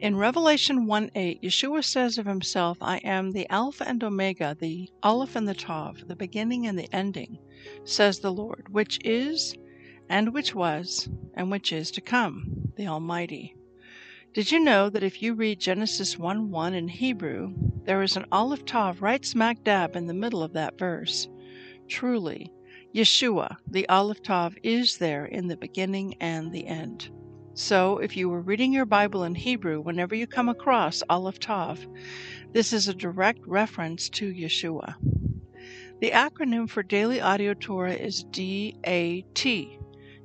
In Revelation 1 8, Yeshua says of himself, I am the Alpha and Omega, the Aleph and the Tav, the beginning and the ending, says the Lord, which is, and which was, and which is to come, the Almighty. Did you know that if you read Genesis 1 1 in Hebrew, there is an Aleph Tav right smack dab in the middle of that verse? Truly, Yeshua, the Aleph Tav, is there in the beginning and the end. So, if you were reading your Bible in Hebrew, whenever you come across Aleph Tav, this is a direct reference to Yeshua. The acronym for Daily Audio Torah is DAT.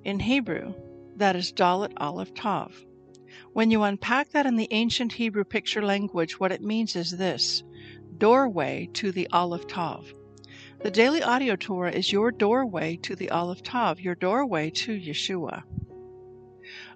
In Hebrew, that is Dalet Aleph Tav. When you unpack that in the ancient Hebrew picture language, what it means is this doorway to the Aleph Tav. The Daily Audio Torah is your doorway to the Aleph Tav, your doorway to Yeshua.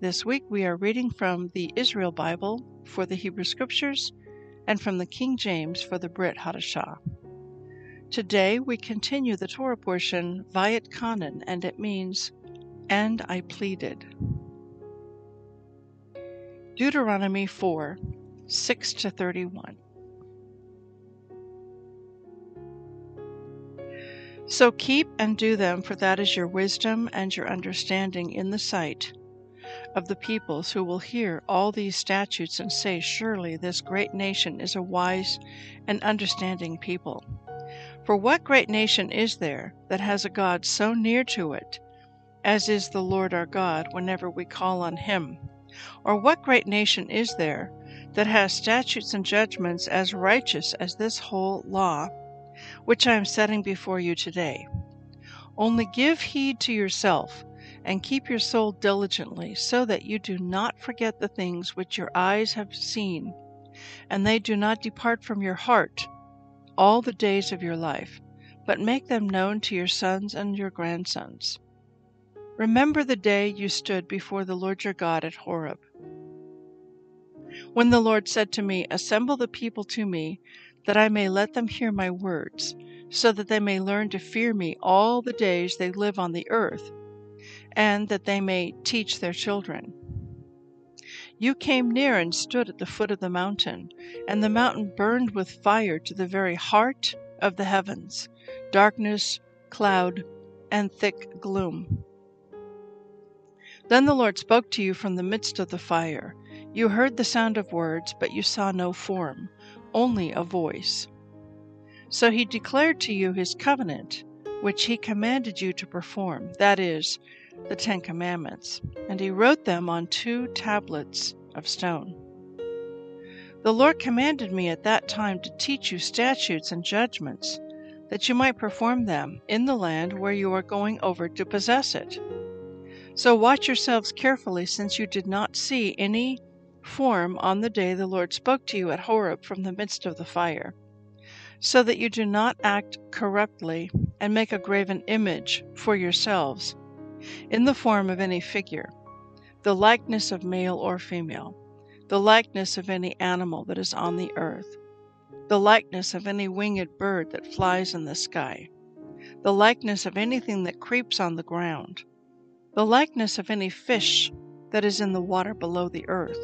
This week we are reading from the Israel Bible for the Hebrew Scriptures and from the King James for the Brit Hadashah. Today we continue the Torah portion Vaetchanan and it means, and I pleaded. Deuteronomy 4 6 to 31. So keep and do them, for that is your wisdom and your understanding in the sight of the peoples who will hear all these statutes and say, Surely this great nation is a wise and understanding people. For what great nation is there that has a God so near to it, as is the Lord our God whenever we call on him? Or what great nation is there that has statutes and judgments as righteous as this whole law, which I am setting before you today? Only give heed to yourself and keep your soul diligently, so that you do not forget the things which your eyes have seen, and they do not depart from your heart all the days of your life, but make them known to your sons and your grandsons. Remember the day you stood before the Lord your God at Horeb. When the Lord said to me, Assemble the people to me, that I may let them hear my words, so that they may learn to fear me all the days they live on the earth, and that they may teach their children. You came near and stood at the foot of the mountain, and the mountain burned with fire to the very heart of the heavens, darkness, cloud, and thick gloom. Then the Lord spoke to you from the midst of the fire. You heard the sound of words, but you saw no form, only a voice. So he declared to you his covenant, which he commanded you to perform, that is, the Ten Commandments, and he wrote them on two tablets of stone. The Lord commanded me at that time to teach you statutes and judgments, that you might perform them in the land where you are going over to possess it. So watch yourselves carefully, since you did not see any form on the day the Lord spoke to you at Horeb from the midst of the fire, so that you do not act corruptly and make a graven image for yourselves in the form of any figure, the likeness of male or female, the likeness of any animal that is on the earth, the likeness of any winged bird that flies in the sky, the likeness of anything that creeps on the ground, the likeness of any fish that is in the water below the earth.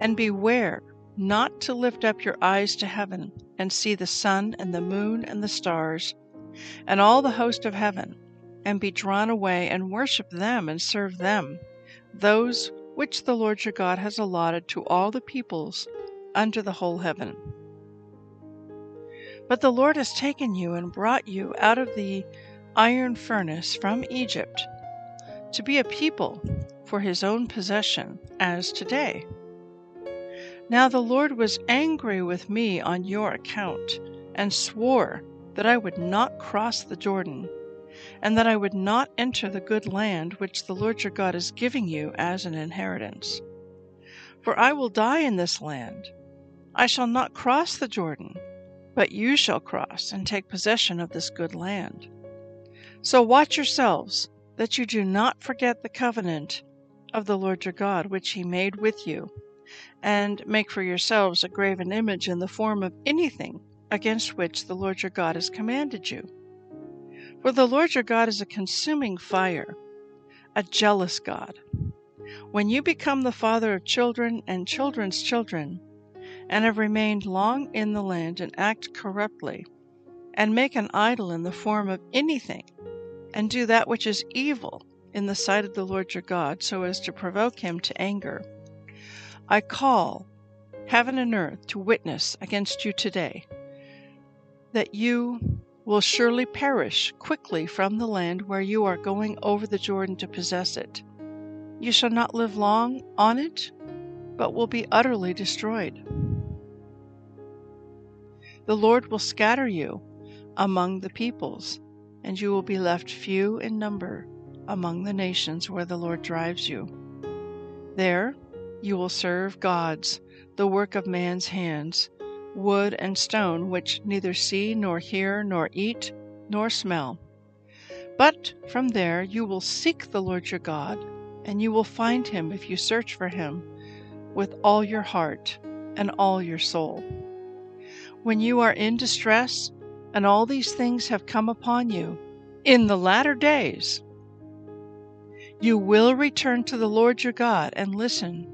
And beware not to lift up your eyes to heaven and see the sun and the moon and the stars and all the host of heaven, and be drawn away and worship them and serve them, those which the Lord your God has allotted to all the peoples under the whole heaven. But the Lord has taken you and brought you out of the iron furnace from Egypt to be a people for his own possession, as today. Now the Lord was angry with me on your account, and swore that I would not cross the Jordan, and that I would not enter the good land which the Lord your God is giving you as an inheritance. For I will die in this land. I shall not cross the Jordan, but you shall cross and take possession of this good land. So watch yourselves that you do not forget the covenant of the Lord your God which he made with you, and make for yourselves a graven image in the form of anything against which the Lord your God has commanded you. For the Lord your God is a consuming fire, a jealous God. When you become the father of children and children's children, and have remained long in the land and act corruptly, and make an idol in the form of anything, and do that which is evil in the sight of the Lord your God, so as to provoke him to anger. I call heaven and earth to witness against you today that you will surely perish quickly from the land where you are going over the Jordan to possess it. You shall not live long on it, but will be utterly destroyed. The Lord will scatter you among the peoples, and you will be left few in number among the nations where the Lord drives you. There you will serve gods, the work of man's hands, wood and stone, which neither see nor hear nor eat nor smell. But from there you will seek the Lord your God, and you will find him if you search for him with all your heart and all your soul. When you are in distress, and all these things have come upon you, in the latter days, you will return to the Lord your God and listen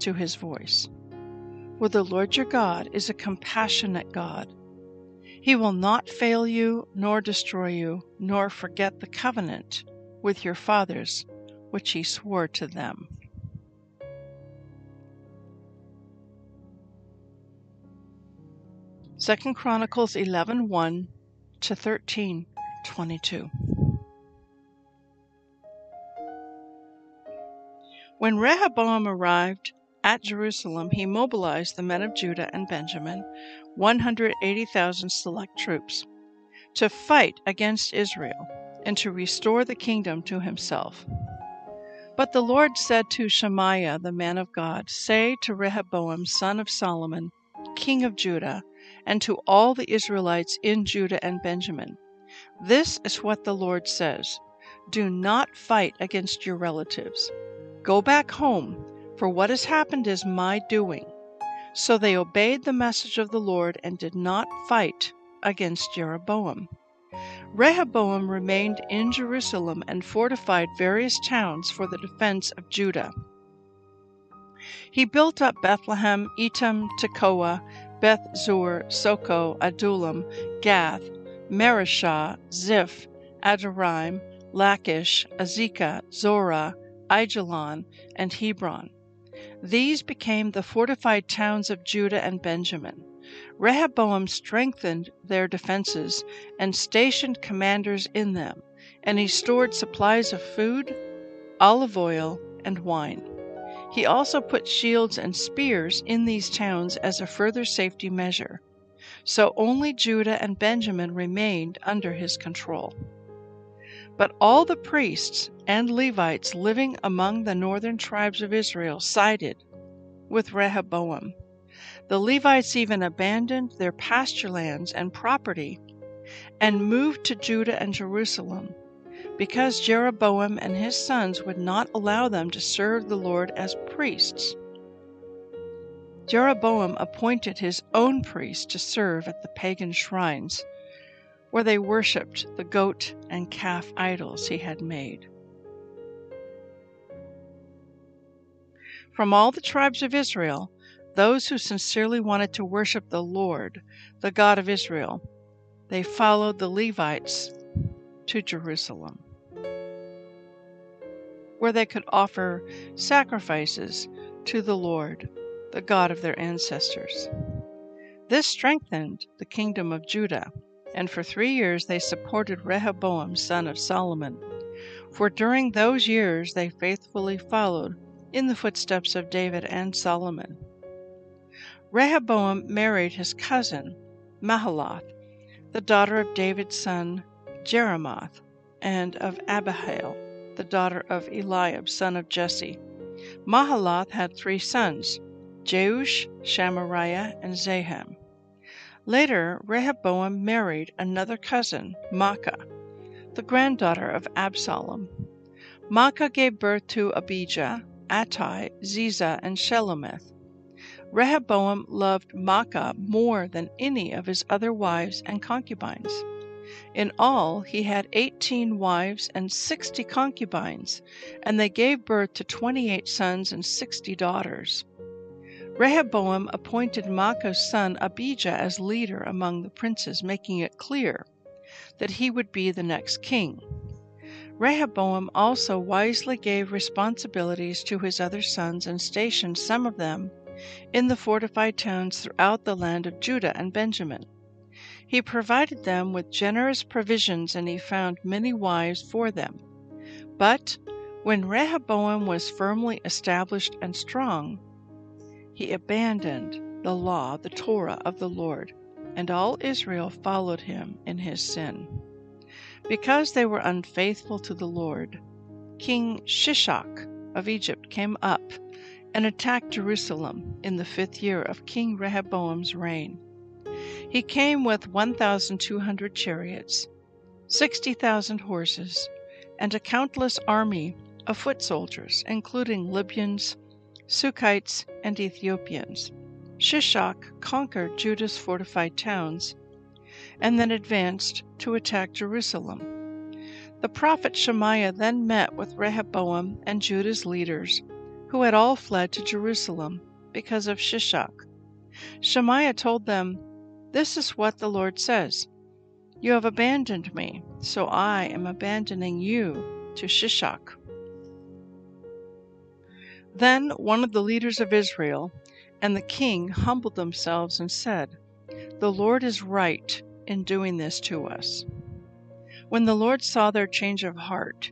to his voice. For the Lord your God is a compassionate God. He will not fail you, nor destroy you, nor forget the covenant with your fathers, which he swore to them. Second Chronicles 11 1 to 13 22. When Rehoboam arrived at Jerusalem, he mobilized the men of Judah and Benjamin, 180,000 select troops, to fight against Israel and to restore the kingdom to himself. But the Lord said to Shemaiah, the man of God, Say to Rehoboam, son of Solomon, king of Judah, and to all the Israelites in Judah and Benjamin. This is what the Lord says Do not fight against your relatives. Go back home, for what has happened is my doing. So they obeyed the message of the Lord and did not fight against Jeroboam. Rehoboam remained in Jerusalem and fortified various towns for the defense of Judah. He built up Bethlehem, Etam, Tekoa, Beth Zur, Socoh, Adullam, Gath, Mareshah, Ziph, Adoraim, Lachish, Azekah, Zorah, Aijalon, and Hebron. These became the fortified towns of Judah and Benjamin. Rehoboam strengthened their defenses and stationed commanders in them, and he stored supplies of food, olive oil, and wine. He also put shields and spears in these towns as a further safety measure. So only Judah and Benjamin remained under his control. But all the priests and Levites living among the northern tribes of Israel sided with Rehoboam. The Levites even abandoned their pasture lands and property and moved to Judah and Jerusalem because Jeroboam and his sons would not allow them to serve the Lord as priests. Jeroboam appointed his own priests to serve at the pagan shrines, where they worshipped the goat and calf idols he had made. From all the tribes of Israel, those who sincerely wanted to worship the Lord, the God of Israel, they followed the Levites to Jerusalem, where they could offer sacrifices to the Lord, the God of their ancestors. This strengthened the kingdom of Judah, and for three years they supported Rehoboam, son of Solomon. For during those years they faithfully followed in the footsteps of David and Solomon. Rehoboam married his cousin, Mahalath, the daughter of David's son Jeremoth, and of Abihail, the daughter of Eliab, son of Jesse. Mahalath had three sons, Jeush, Shemariah, and Zaham. Later, Rehoboam married another cousin, Maacah, the granddaughter of Absalom. Maacah gave birth to Abijah, Attai, Ziza, and Shelomith. Rehoboam loved Maacah more than any of his other wives and concubines. In all, he had eighteen wives and sixty concubines, and they gave birth to twenty eight sons and sixty daughters. Rehoboam appointed Maacah's son Abijah as leader among the princes, making it clear that he would be the next king. Rehoboam also wisely gave responsibilities to his other sons and stationed some of them in the fortified towns throughout the land of Judah and Benjamin. He provided them with generous provisions and he found many wives for them. But when Rehoboam was firmly established and strong, he abandoned the law, the Torah of the Lord, and all Israel followed him in his sin. Because they were unfaithful to the Lord, King Shishak of Egypt came up and attacked Jerusalem in the fifth year of King Rehoboam's reign. He came with 1,200 chariots, 60,000 horses, and a countless army of foot soldiers, including Libyans, Sukkites, and Ethiopians. Shishak conquered Judah's fortified towns and then advanced to attack Jerusalem. The prophet Shemaiah then met with Rehoboam and Judah's leaders, who had all fled to Jerusalem because of Shishak. Shemaiah told them, This is what the Lord says You have abandoned me, so I am abandoning you to Shishak. Then one of the leaders of Israel and the king humbled themselves and said, The Lord is right in doing this to us. When the Lord saw their change of heart,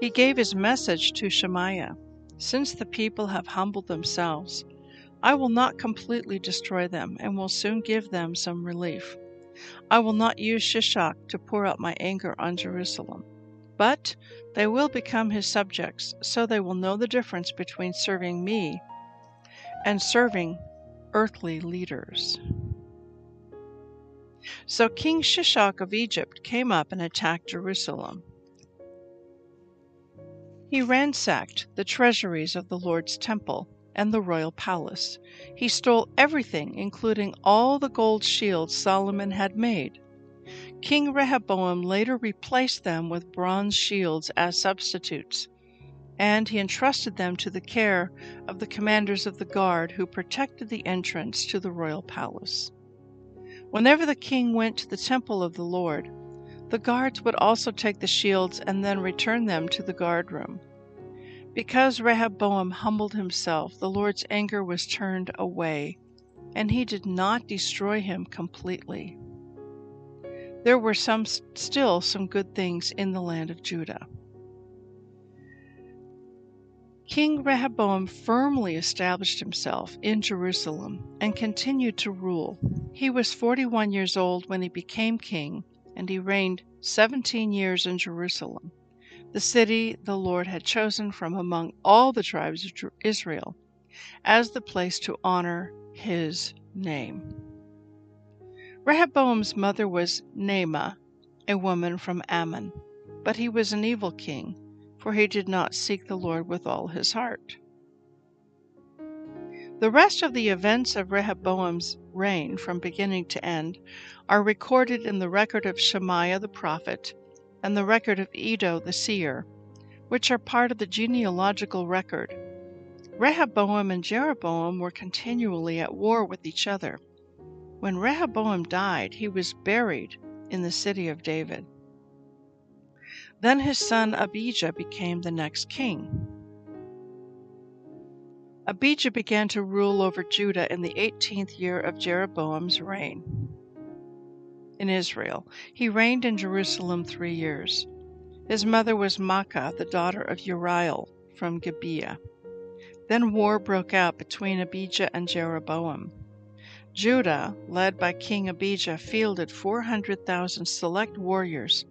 he gave his message to Shemaiah Since the people have humbled themselves, I will not completely destroy them and will soon give them some relief. I will not use Shishak to pour out my anger on Jerusalem. But they will become his subjects, so they will know the difference between serving me and serving earthly leaders. So King Shishak of Egypt came up and attacked Jerusalem. He ransacked the treasuries of the Lord's temple and the royal palace. He stole everything, including all the gold shields Solomon had made. King Rehoboam later replaced them with bronze shields as substitutes, and he entrusted them to the care of the commanders of the guard who protected the entrance to the royal palace. Whenever the king went to the temple of the Lord, the guards would also take the shields and then return them to the guard room. Because Rehoboam humbled himself, the Lord's anger was turned away, and he did not destroy him completely. There were some still some good things in the land of Judah. King Rehoboam firmly established himself in Jerusalem and continued to rule. He was 41 years old when he became king, and he reigned 17 years in Jerusalem, the city the Lord had chosen from among all the tribes of Israel as the place to honor his name. Rehoboam's mother was Naamah, a woman from Ammon, but he was an evil king for he did not seek the Lord with all his heart. The rest of the events of Rehoboam's reign from beginning to end are recorded in the record of Shemaiah the prophet and the record of Iddo the seer, which are part of the genealogical record. Rehoboam and Jeroboam were continually at war with each other. When Rehoboam died, he was buried in the city of David. Then his son Abijah became the next king. Abijah began to rule over Judah in the 18th year of Jeroboam's reign. In Israel, he reigned in Jerusalem three years. His mother was Maacah, the daughter of Uriel from Gibeah. Then war broke out between Abijah and Jeroboam. Judah, led by King Abijah, fielded 400,000 select warriors,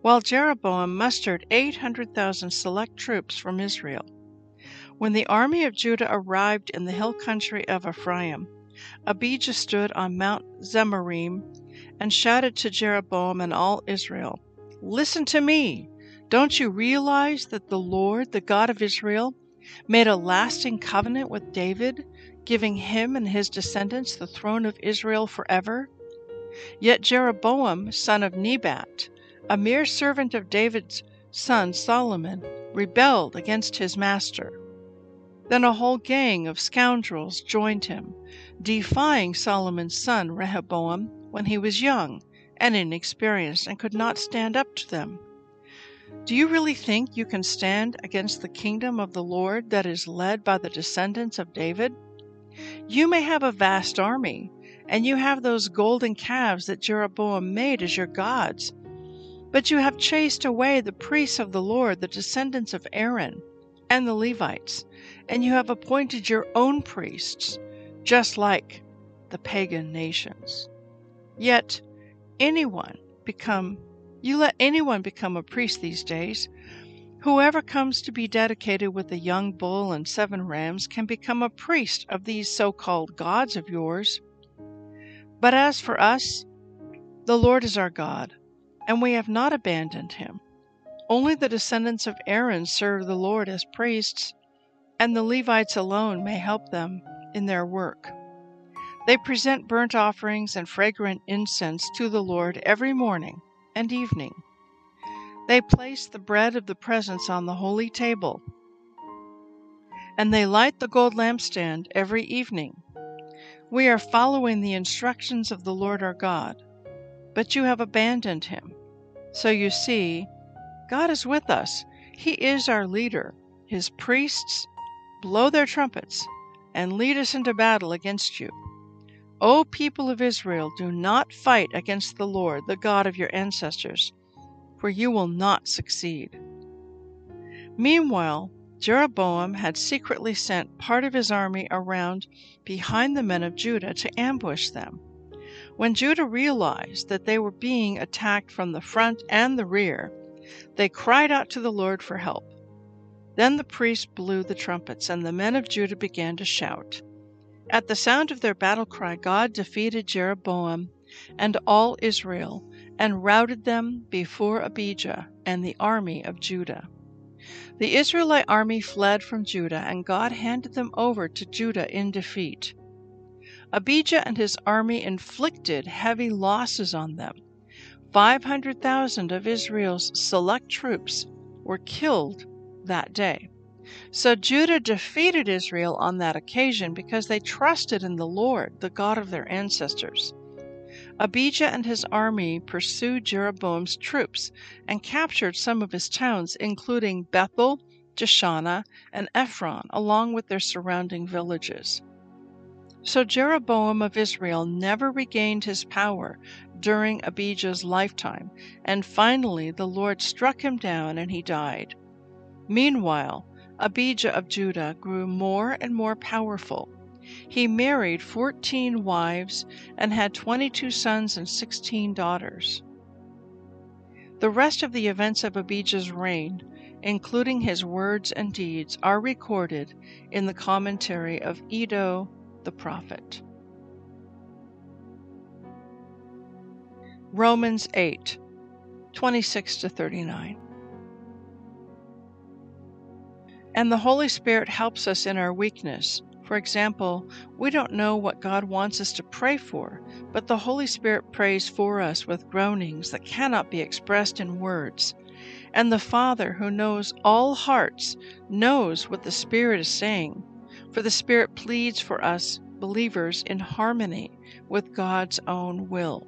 while Jeroboam mustered 800,000 select troops from Israel. When the army of Judah arrived in the hill country of Ephraim, Abijah stood on Mount Zemaraim and shouted to Jeroboam and all Israel, Listen to me! Don't you realize that the Lord, the God of Israel, made a lasting covenant with David, giving him and his descendants the throne of Israel forever? Yet Jeroboam, son of Nebat, a mere servant of David's son Solomon, rebelled against his master. Then a whole gang of scoundrels joined him, defying Solomon's son Rehoboam when he was young and inexperienced and could not stand up to them. Do you really think you can stand against the kingdom of the Lord that is led by the descendants of David? You may have a vast army, and you have those golden calves that Jeroboam made as your gods, but you have chased away the priests of the Lord, the descendants of Aaron, and the Levites, and you have appointed your own priests, just like the pagan nations. Yet anyone become you let anyone become a priest these days. Whoever comes to be dedicated with a young bull and seven rams can become a priest of these so called gods of yours. But as for us, the Lord is our God, and we have not abandoned him. Only the descendants of Aaron serve the Lord as priests, and the Levites alone may help them in their work. They present burnt offerings and fragrant incense to the Lord every morning and evening. They place the bread of the presence on the holy table, and they light the gold lampstand every evening. We are following the instructions of the Lord our God, but you have abandoned him. So you see, God is with us. He is our leader. His priests blow their trumpets and lead us into battle against you. O people of Israel, do not fight against the Lord, the God of your ancestors, for you will not succeed. Meanwhile, Jeroboam had secretly sent part of his army around behind the men of Judah to ambush them. When Judah realized that they were being attacked from the front and the rear, they cried out to the Lord for help. Then the priests blew the trumpets, and the men of Judah began to shout. At the sound of their battle cry, God defeated Jeroboam and all Israel and routed them before Abijah and the army of Judah. The Israelite army fled from Judah, and God handed them over to Judah in defeat. Abijah and his army inflicted heavy losses on them. 500,000 of Israel's select troops were killed that day. So Judah defeated Israel on that occasion because they trusted in the Lord, the God of their ancestors. Abijah and his army pursued Jeroboam's troops and captured some of his towns, including Bethel, Jeshanah, and Ephron, along with their surrounding villages. So Jeroboam of Israel never regained his power during Abijah's lifetime, and finally the Lord struck him down and he died. Meanwhile, Abijah of Judah grew more and more powerful. He married fourteen wives and had twenty two sons and sixteen daughters. The rest of the events of Abijah's reign, including his words and deeds, are recorded in the commentary of Iddo the prophet. Romans 8 26 to 39. And the Holy Spirit helps us in our weakness, For example, we don't know what God wants us to pray for, but the Holy Spirit prays for us with groanings that cannot be expressed in words. And the Father, who knows all hearts, knows what the Spirit is saying, for the Spirit pleads for us believers in harmony with God's own will.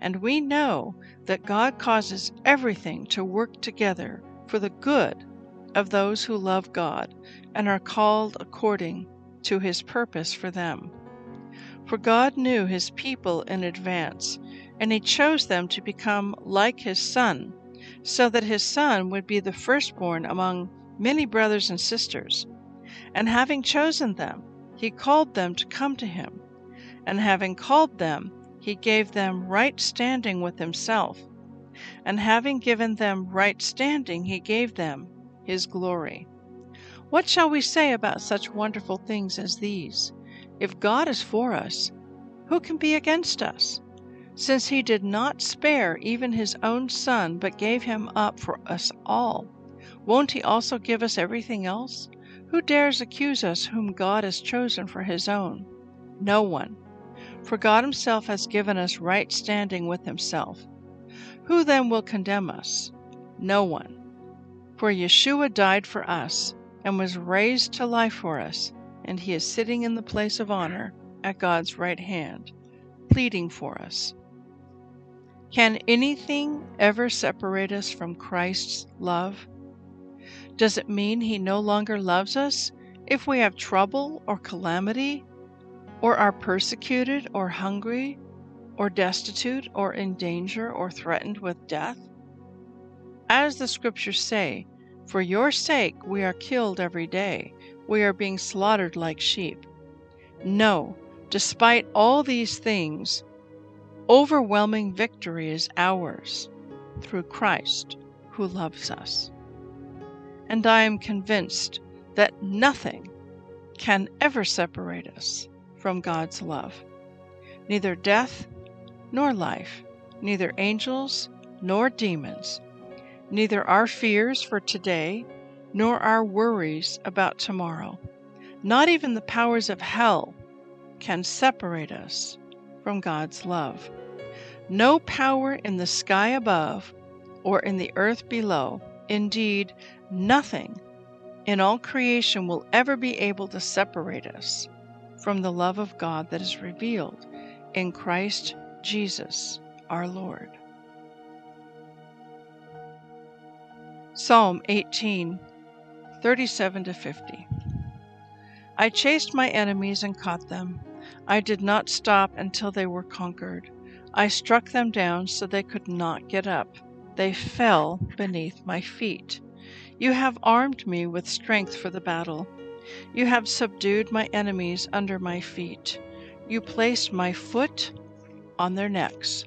And we know that God causes everything to work together for the good of those who love God and are called according to his purpose for them. For God knew his people in advance, and he chose them to become like his Son, so that his Son would be the firstborn among many brothers and sisters. And having chosen them, he called them to come to him. And having called them, he gave them right standing with himself. And having given them right standing, he gave them his glory. What shall we say about such wonderful things as these? If God is for us, who can be against us? Since he did not spare even his own Son, but gave him up for us all, won't he also give us everything else? Who dares accuse us whom God has chosen for his own? No one. For God himself has given us right standing with himself. Who then will condemn us? No one. For Yeshua died for us and was raised to life for us, and he is sitting in the place of honor at God's right hand, pleading for us. Can anything ever separate us from Christ's love? Does it mean he no longer loves us if we have trouble or calamity, or are persecuted or hungry, or destitute, or in danger, or threatened with death? As the scriptures say, for your sake we are killed every day, we are being slaughtered like sheep. No, despite all these things, overwhelming victory is ours through Christ who loves us. And I am convinced that nothing can ever separate us from God's love. Neither death nor life, neither angels nor demons, neither our fears for today nor our worries about tomorrow, not even the powers of hell, can separate us from God's love. No power in the sky above or in the earth below, indeed, nothing in all creation will ever be able to separate us from the love of God that is revealed in Christ Jesus our Lord. Psalm 18, 37 to 50. I chased my enemies and caught them. I did not stop until they were conquered. I struck them down so they could not get up. They fell beneath my feet. You have armed me with strength for the battle. You have subdued my enemies under my feet. You placed my foot on their necks.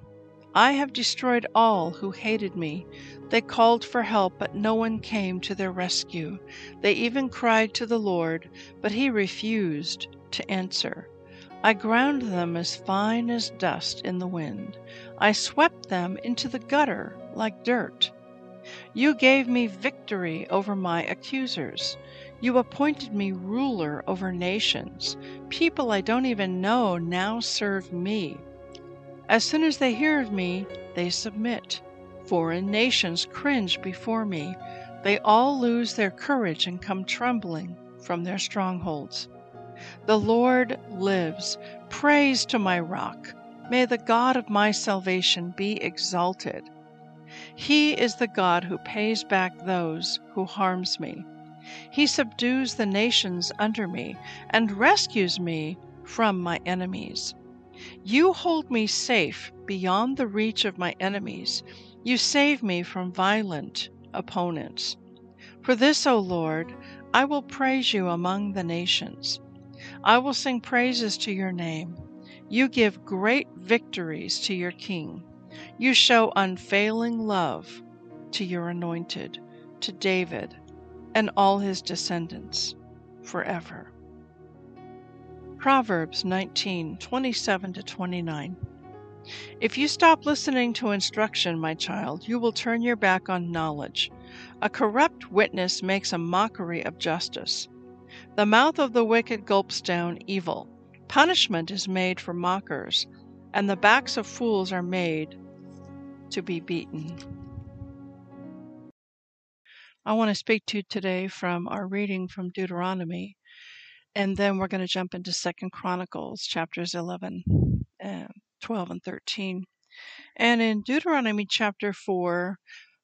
I have destroyed all who hated me. They called for help, but no one came to their rescue. They even cried to the Lord, but he refused to answer. I ground them as fine as dust in the wind. I swept them into the gutter like dirt. You gave me victory over my accusers. You appointed me ruler over nations. People I don't even know now serve me. As soon as they hear of me, they submit. Foreign nations cringe before me. They all lose their courage and come trembling from their strongholds. The Lord lives. Praise to my rock. May the God of my salvation be exalted. He is the God who pays back those who harms me. He subdues the nations under me and rescues me from my enemies. You hold me safe beyond the reach of my enemies. You save me from violent opponents. For this, O Lord, I will praise you among the nations. I will sing praises to your name. You give great victories to your king. You show unfailing love to your anointed, to David and all his descendants forever. Proverbs 19:27 to 29. If you stop listening to instruction, my child, you will turn your back on knowledge. A corrupt witness makes a mockery of justice. The mouth of the wicked gulps down evil. Punishment is made for mockers, and the backs of fools are made to be beaten. I want to speak to you today from our reading from Deuteronomy, and then we're going to jump into Second Chronicles chapters 11 and 12 and 13. And in Deuteronomy chapter 4,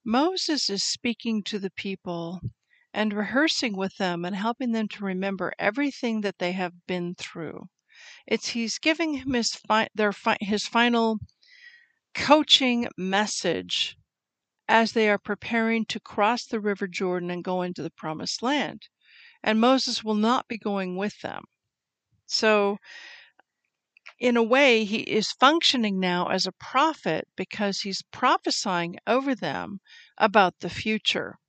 Moses is speaking to the people and rehearsing with them and helping them to remember everything that they have been through. It's he's giving him his fi- their fi- his final coaching message as they are preparing to cross the river Jordan and go into the promised land. And Moses will not be going with them. So, in a way, he is functioning now as a prophet because he's prophesying over them about the future.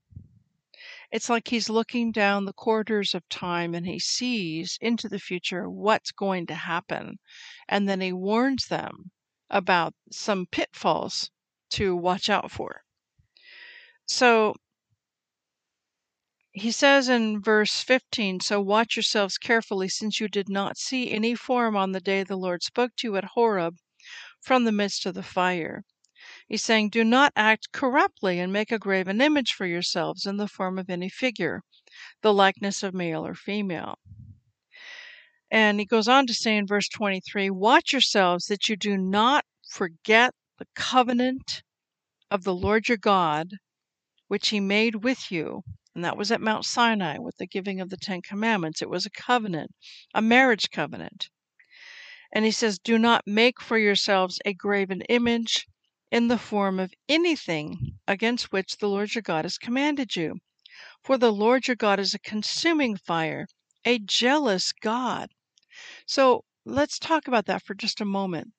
It's like he's looking down the corridors of time and he sees into the future what's going to happen. And then he warns them about some pitfalls to watch out for. So he says in verse 15 So watch yourselves carefully, since you did not see any form on the day the Lord spoke to you at Horeb from the midst of the fire. He's saying, Do not act corruptly and make a graven image for yourselves in the form of any figure, the likeness of male or female. And he goes on to say in verse 23 Watch yourselves that you do not forget the covenant of the Lord your God which he made with you. And that was at Mount Sinai with the giving of the Ten Commandments. It was a covenant, a marriage covenant. And he says, Do not make for yourselves a graven image in the form of anything against which the Lord your God has commanded you. For the Lord your God is a consuming fire, a jealous God. So let's talk about that for just a moment.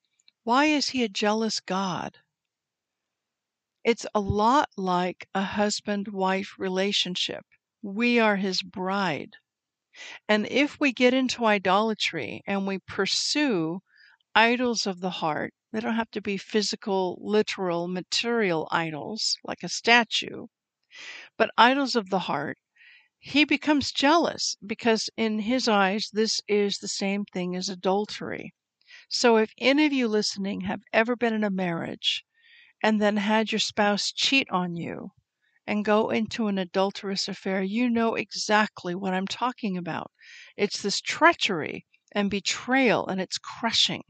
Why is he a jealous God? It's a lot like a husband wife relationship. We are his bride. And if we get into idolatry and we pursue idols of the heart, they don't have to be physical, literal, material idols like a statue, but idols of the heart, he becomes jealous because in his eyes this is the same thing as adultery. So if any of you listening have ever been in a marriage and then had your spouse cheat on you and go into an adulterous affair, you know exactly what I'm talking about. It's this treachery and betrayal, and it's crushing.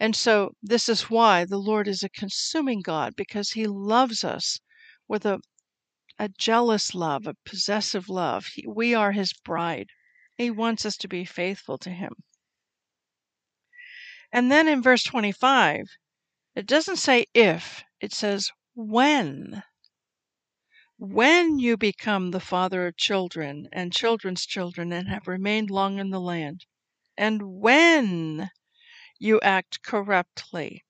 And so, this is why the Lord is a consuming God, because He loves us with a, a jealous love, a possessive love. He, we are His bride. He wants us to be faithful to Him. And then in verse 25, it doesn't say if, it says when. When you become the father of children and children's children and have remained long in the land, and when you act corruptly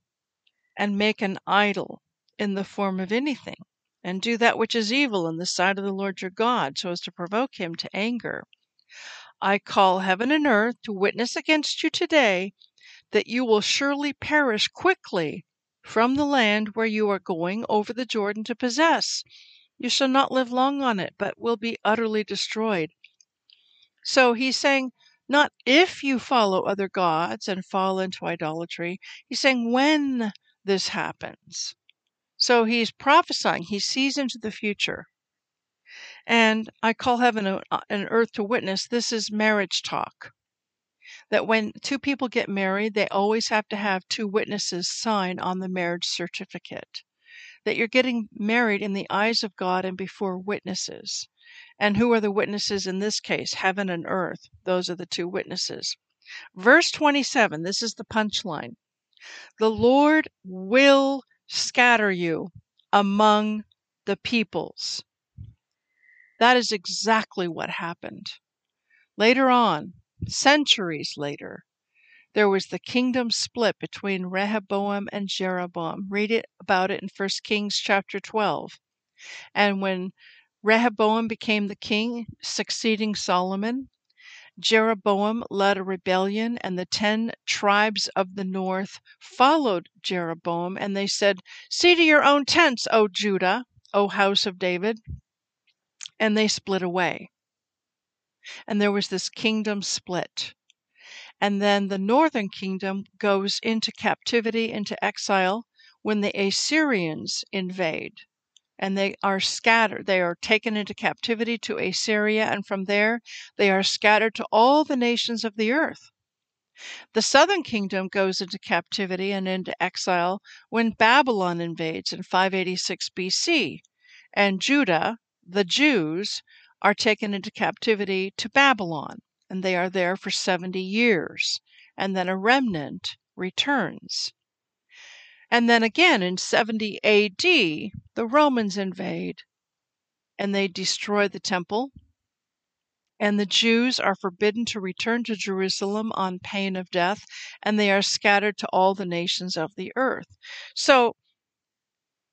and make an idol in the form of anything, and do that which is evil in the sight of the Lord your God, so as to provoke him to anger. I call heaven and earth to witness against you today that you will surely perish quickly from the land where you are going over the Jordan to possess. You shall not live long on it, but will be utterly destroyed. So he's saying, not if you follow other gods and fall into idolatry, he's saying when this happens. So he's prophesying, he sees into the future. And I call heaven and earth to witness this is marriage talk that when two people get married, they always have to have two witnesses sign on the marriage certificate. That you're getting married in the eyes of God and before witnesses. And who are the witnesses in this case? Heaven and earth. Those are the two witnesses. Verse 27, this is the punchline. The Lord will scatter you among the peoples. That is exactly what happened. Later on, Centuries later, there was the kingdom split between Rehoboam and Jeroboam. Read it about it in 1 Kings chapter 12. And when Rehoboam became the king, succeeding Solomon, Jeroboam led a rebellion, and the ten tribes of the north followed Jeroboam, and they said, See to your own tents, O Judah, O house of David. And they split away. And there was this kingdom split. And then the northern kingdom goes into captivity, into exile, when the Assyrians invade. And they are scattered. They are taken into captivity to Assyria, and from there they are scattered to all the nations of the earth. The southern kingdom goes into captivity and into exile when Babylon invades in 586 BC, and Judah, the Jews, are taken into captivity to Babylon, and they are there for 70 years, and then a remnant returns. And then again in 70 AD, the Romans invade and they destroy the temple and the Jews are forbidden to return to Jerusalem on pain of death, and they are scattered to all the nations of the earth. So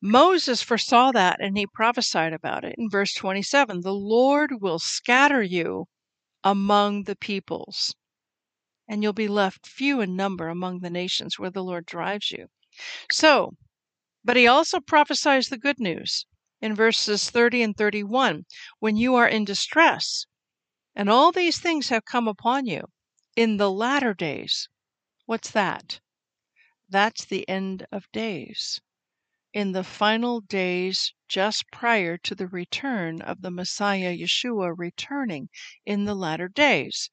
Moses foresaw that and he prophesied about it in verse 27 The Lord will scatter you among the peoples, and you'll be left few in number among the nations where the Lord drives you. So, but he also prophesies the good news in verses 30 and 31 when you are in distress and all these things have come upon you in the latter days. What's that? That's the end of days. In the final days, just prior to the return of the Messiah Yeshua returning in the latter days.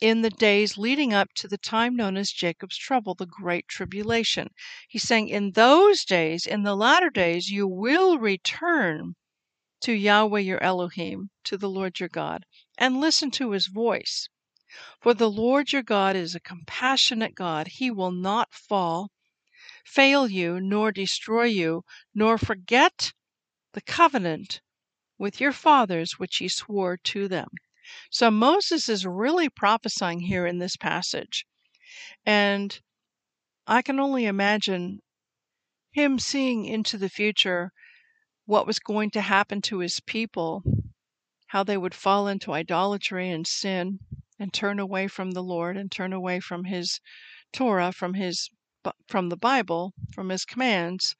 In the days leading up to the time known as Jacob's trouble, the Great Tribulation. He's saying, In those days, in the latter days, you will return to Yahweh your Elohim, to the Lord your God, and listen to his voice. For the Lord your God is a compassionate God. He will not fall, fail you, nor destroy you, nor forget the covenant with your fathers which he swore to them. So Moses is really prophesying here in this passage. And I can only imagine him seeing into the future what was going to happen to his people, how they would fall into idolatry and sin and turn away from the Lord and turn away from his Torah, from his from the Bible, from his commands,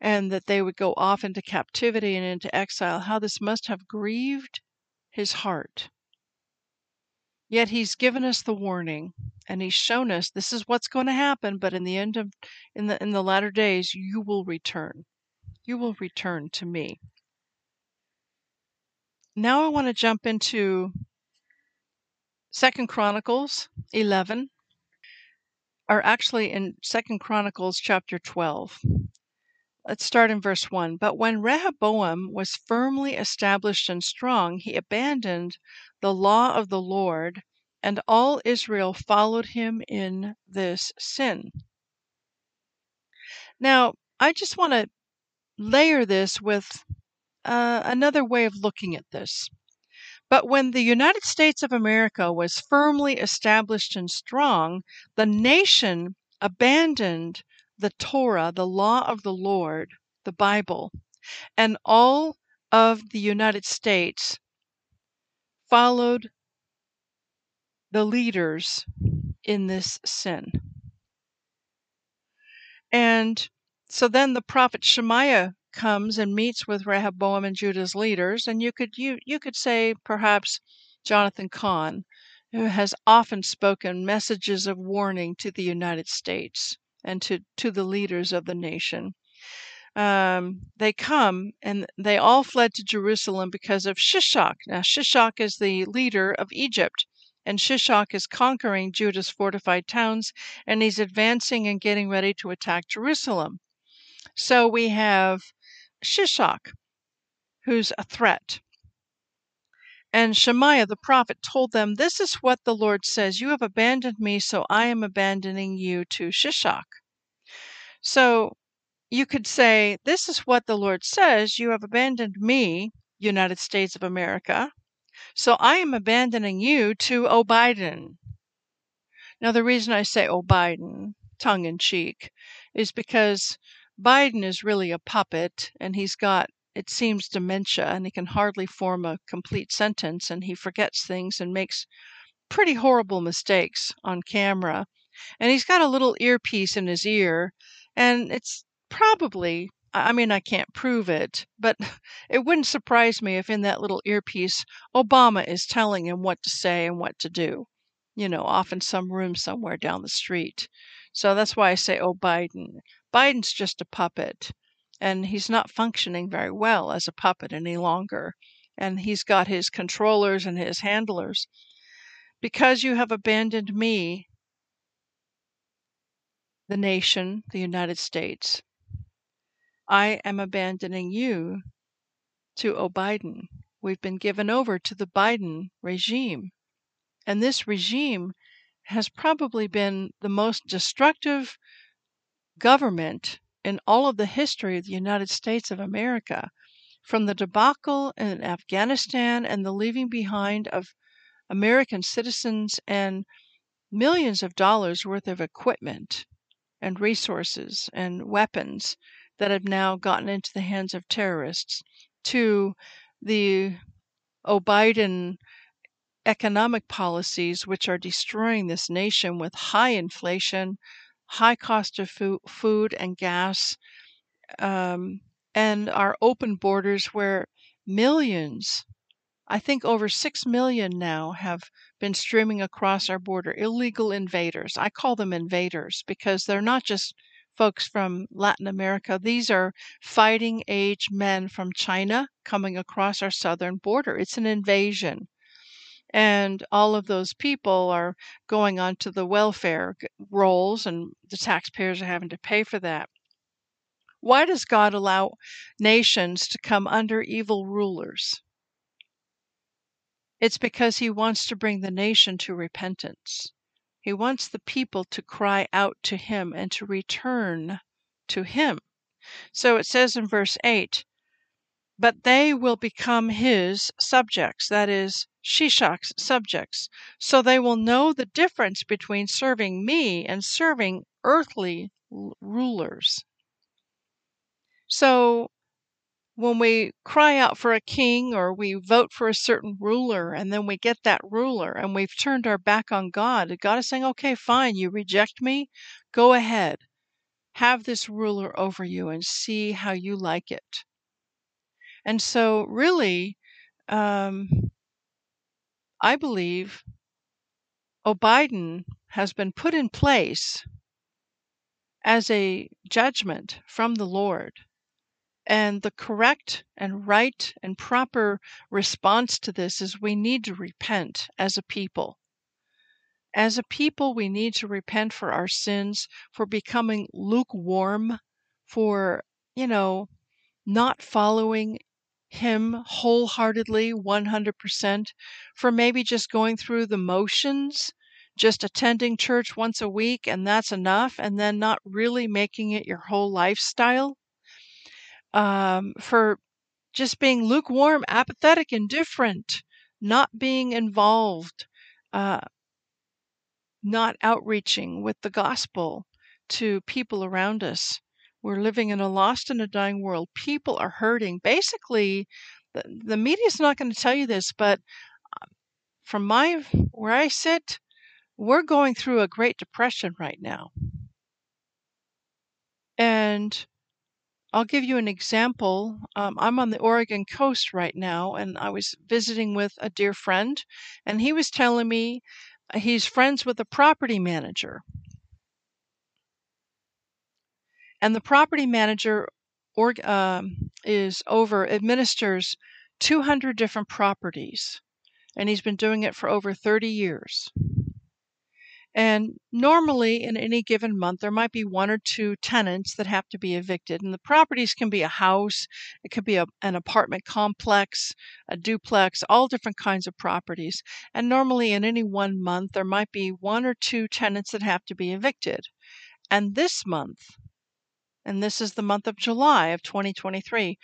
and that they would go off into captivity and into exile, how this must have grieved his heart. Yet he's given us the warning and he's shown us this is what's going to happen, but in the end of in the in the latter days you will return you will return to me. Now I want to jump into Second Chronicles 11, or actually in Second Chronicles chapter 12. Let's start in verse 1. But when Rehoboam was firmly established and strong, he abandoned the law of the Lord, and all Israel followed him in this sin. Now, I just want to layer this with uh, another way of looking at this. But when the United States of America was firmly established and strong, the nation abandoned the Torah, the law of the Lord, the Bible, and all of the United States followed the leaders in this sin. And so then the prophet Shemaiah comes and meets with Rehoboam and Judah's leaders, and you could you you could say perhaps Jonathan Cahn, who has often spoken messages of warning to the United States and to, to the leaders of the nation. Um, they come and they all fled to Jerusalem because of Shishak. Now, Shishak is the leader of Egypt, and Shishak is conquering Judah's fortified towns, and he's advancing and getting ready to attack Jerusalem. So we have Shishak, who's a threat. And Shemaiah the prophet told them, This is what the Lord says You have abandoned me, so I am abandoning you to Shishak. So you could say, This is what the Lord says You have abandoned me, United States of America, so I am abandoning you to O'Biden. Now, the reason I say O'Biden, tongue in cheek, is because Biden is really a puppet, and he's got, it seems, dementia, and he can hardly form a complete sentence, and he forgets things and makes pretty horrible mistakes on camera. And he's got a little earpiece in his ear, and it's probably I mean, I can't prove it, but it wouldn't surprise me if in that little earpiece, Obama is telling him what to say and what to do, you know, off in some room somewhere down the street. So that's why I say, oh, Biden. Biden's just a puppet, and he's not functioning very well as a puppet any longer. And he's got his controllers and his handlers. Because you have abandoned me, the nation, the United States, I am abandoning you to oh, O'Biden. We've been given over to the Biden regime. And this regime has probably been the most destructive government in all of the history of the United States of America. From the debacle in Afghanistan and the leaving behind of American citizens and millions of dollars worth of equipment and resources and weapons that have now gotten into the hands of terrorists to the O'Biden economic policies, which are destroying this nation with high inflation, high cost of food, food and gas, um, and our open borders where millions, I think over 6 million now, have been streaming across our border, illegal invaders. I call them invaders because they're not just folks from Latin America. These are fighting age men from China coming across our southern border. It's an invasion. And all of those people are going onto the welfare rolls, and the taxpayers are having to pay for that. Why does God allow nations to come under evil rulers? It's because He wants to bring the nation to repentance. He wants the people to cry out to him and to return to him. So it says in verse 8, but they will become his subjects, that is, Shishak's subjects. So they will know the difference between serving me and serving earthly rulers. So when we cry out for a king or we vote for a certain ruler and then we get that ruler and we've turned our back on God, God is saying, okay, fine, you reject me, go ahead. Have this ruler over you and see how you like it. And so, really, um, I believe O'Biden has been put in place as a judgment from the Lord and the correct and right and proper response to this is we need to repent as a people. As a people, we need to repent for our sins, for becoming lukewarm, for, you know, not following Him wholeheartedly, 100%, for maybe just going through the motions, just attending church once a week and that's enough, and then not really making it your whole lifestyle um, for just being lukewarm, apathetic, indifferent, not being involved, uh, not outreaching with the gospel to people around us. We're living in a lost and a dying world. People are hurting. Basically, the, the media is not going to tell you this, but um, from my where I sit, we're going through a Great Depression right now. And I'll give you an example. Um, I'm on the Oregon coast right now, and I was visiting with a dear friend, and he was telling me uh, he's friends with a property manager. And the property manager org, um, is over, administers 200 different properties, and he's been doing it for over 30 years. And normally, in any given month, there might be one or two tenants that have to be evicted. And the properties can be a house, it could be a, an apartment complex, a duplex, all different kinds of properties. And normally, in any one month, there might be one or two tenants that have to be evicted. And this month, and this is the month of July of 2023,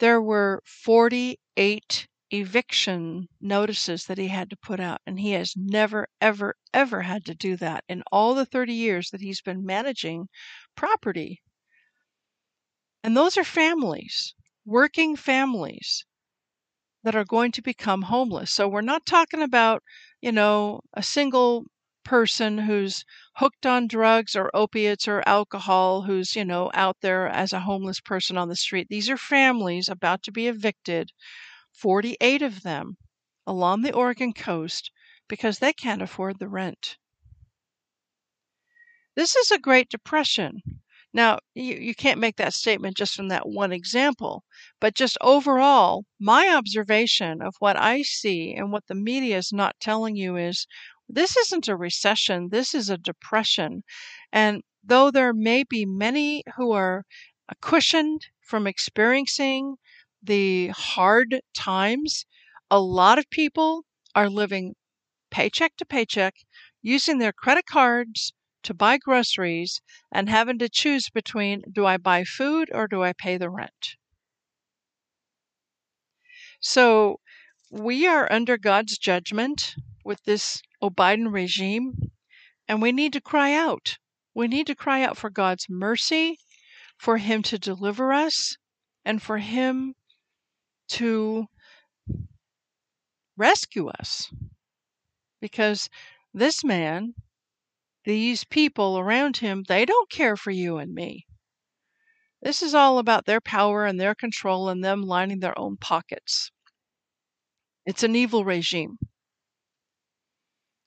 there were 48 eviction notices that he had to put out. And he has never, ever, ever had to do that in all the 30 years that he's been managing property. And those are families, working families that are going to become homeless. So we're not talking about, you know, a single person who's hooked on drugs or opiates or alcohol who's, you know, out there as a homeless person on the street. These are families about to be evicted, 48 of them along the Oregon coast because they can't afford the rent. This is a Great Depression. Now, you, you can't make that statement just from that one example, but just overall, my observation of what I see and what the media is not telling you is this isn't a recession, this is a depression. And though there may be many who are cushioned from experiencing the hard times, a lot of people are living paycheck to paycheck, using their credit cards to buy groceries and having to choose between do I buy food or do I pay the rent? So we are under God's judgment with this Biden regime, and we need to cry out. We need to cry out for God's mercy, for Him to deliver us, and for Him to rescue us. Because this man these people around him, they don't care for you and me. This is all about their power and their control and them lining their own pockets. It's an evil regime.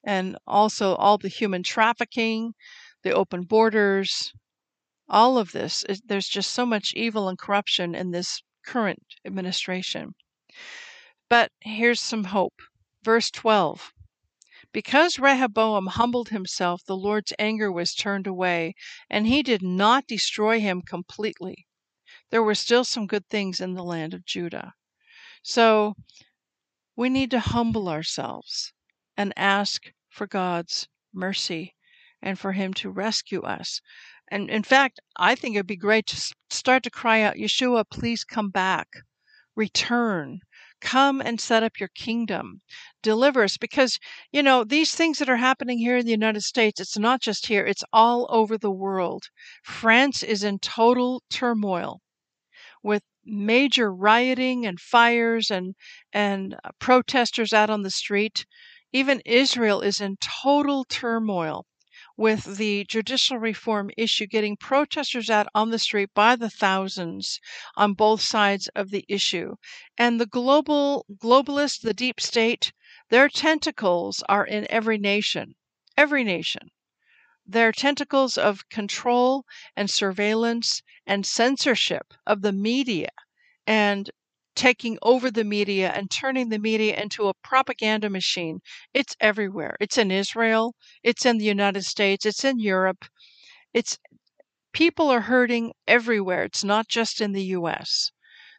And also, all the human trafficking, the open borders, all of this, there's just so much evil and corruption in this current administration. But here's some hope. Verse 12 because Rehoboam humbled himself, the Lord's anger was turned away, and he did not destroy him completely. There were still some good things in the land of Judah. So we need to humble ourselves and ask for God's mercy and for Him to rescue us. And in fact, I think it'd be great to start to cry out, Yeshua, please come back, return, Come and set up your kingdom. Deliver us because, you know, these things that are happening here in the United States, it's not just here, it's all over the world. France is in total turmoil with major rioting and fires and and uh, protesters out on the street. Even Israel is in total turmoil with the judicial reform issue getting protesters out on the street by the thousands on both sides of the issue. And the global globalists, the deep state, their tentacles are in every nation. Every nation. Their tentacles of control and surveillance and censorship of the media and taking over the media and turning the media into a propaganda machine. It's everywhere. It's in Israel, it's in the United States, it's in Europe. It's people are hurting everywhere. It's not just in the US.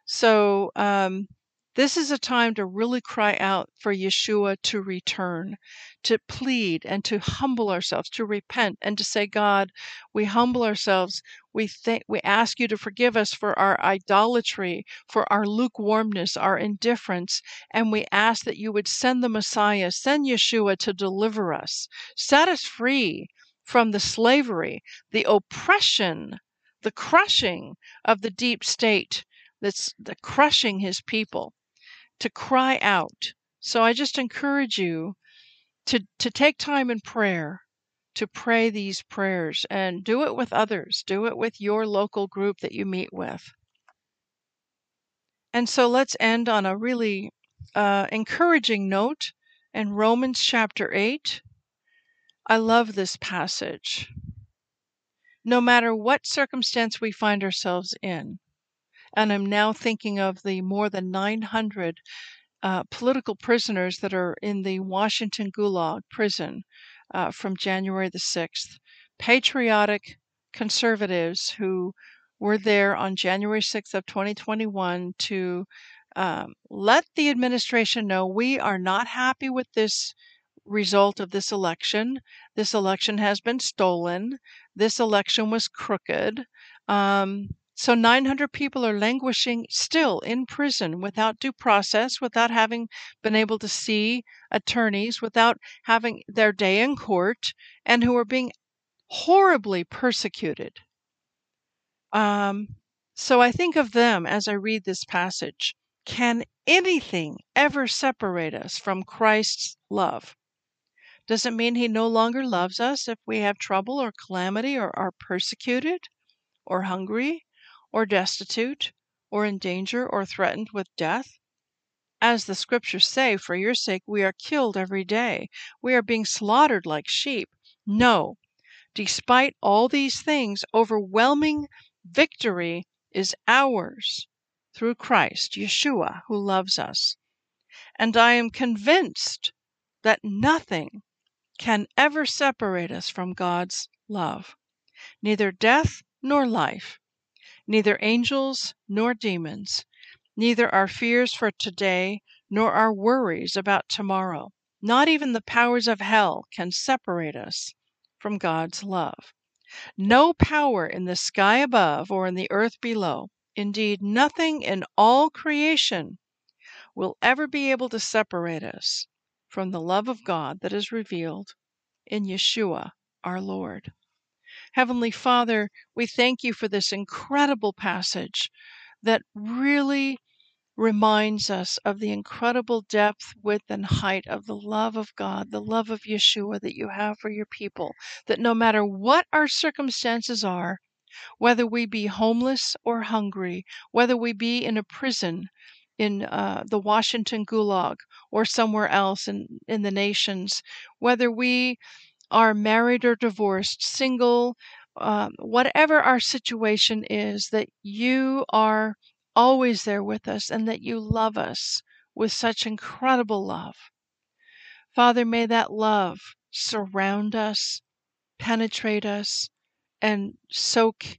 So um, this is a time to really cry out for Yeshua to return, to plead and to humble ourselves, to repent and to say, God, we humble ourselves. We think we ask you to forgive us for our idolatry, for our lukewarmness, our indifference, and we ask that you would send the Messiah, send Yeshua to deliver us, set us free from the slavery, the oppression, the crushing of the deep state that's the crushing his people to cry out. So I just encourage you to, to take time in prayer, to pray these prayers and do it with others. Do it with your local group that you meet with. And so let's end on a really uh, encouraging note in Romans chapter 8. I love this passage. No matter what circumstance we find ourselves in, and I'm now thinking of the more than 900 uh, political prisoners that are in the Washington Gulag prison uh, from January the 6th. Patriotic conservatives who were there on January 6th of 2021 to um, let the administration know we are not happy with this result of this election. This election has been stolen. This election was crooked. Um, so 900 people are languishing still in prison without due process, without having been able to see attorneys, without having their day in court, and who are being horribly persecuted. Um, so I think of them as I read this passage. Can anything ever separate us from Christ's love? Does it mean he no longer loves us if we have trouble or calamity or are persecuted or hungry or destitute or in danger or threatened with death? As the scriptures say, for your sake we are killed every day. We are being slaughtered like sheep. No, despite all these things, overwhelming victory is ours through Christ, Yeshua, who loves us. And I am convinced that nothing can ever separate us from God's love. Neither death nor life, neither angels nor demons, neither our fears for today nor our worries about tomorrow, not even the powers of hell can separate us from God's love. No power in the sky above or in the earth below, indeed, nothing in all creation, will ever be able to separate us from the love of God that is revealed in Yeshua our Lord. Heavenly Father, we thank you for this incredible passage that really reminds us of the incredible depth, width, and height of the love of God, the love of Yeshua that you have for your people. That no matter what our circumstances are, whether we be homeless or hungry, whether we be in a prison in uh, the Washington Gulag or somewhere else in, in the nations, whether we are married or divorced, single, um, whatever our situation is, that you are always there with us and that you love us with such incredible love. Father, may that love surround us, penetrate us, and soak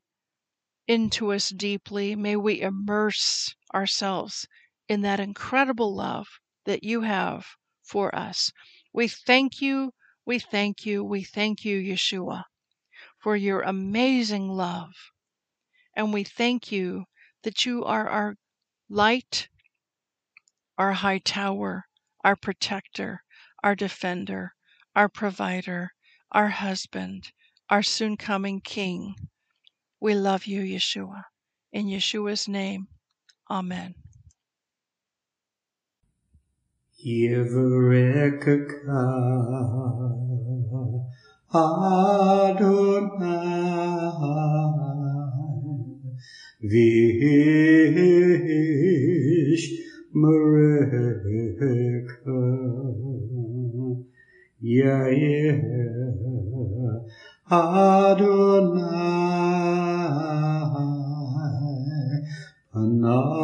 into us deeply. May we immerse ourselves in that incredible love that you have for us. We thank you we thank you, we thank you, Yeshua, for your amazing love. And we thank you that you are our light, our high tower, our protector, our defender, our provider, our husband, our soon coming King. We love you, Yeshua. In Yeshua's name, Amen. Yevrekka Adonai Vish Mereka Yair Adonai Panavilaka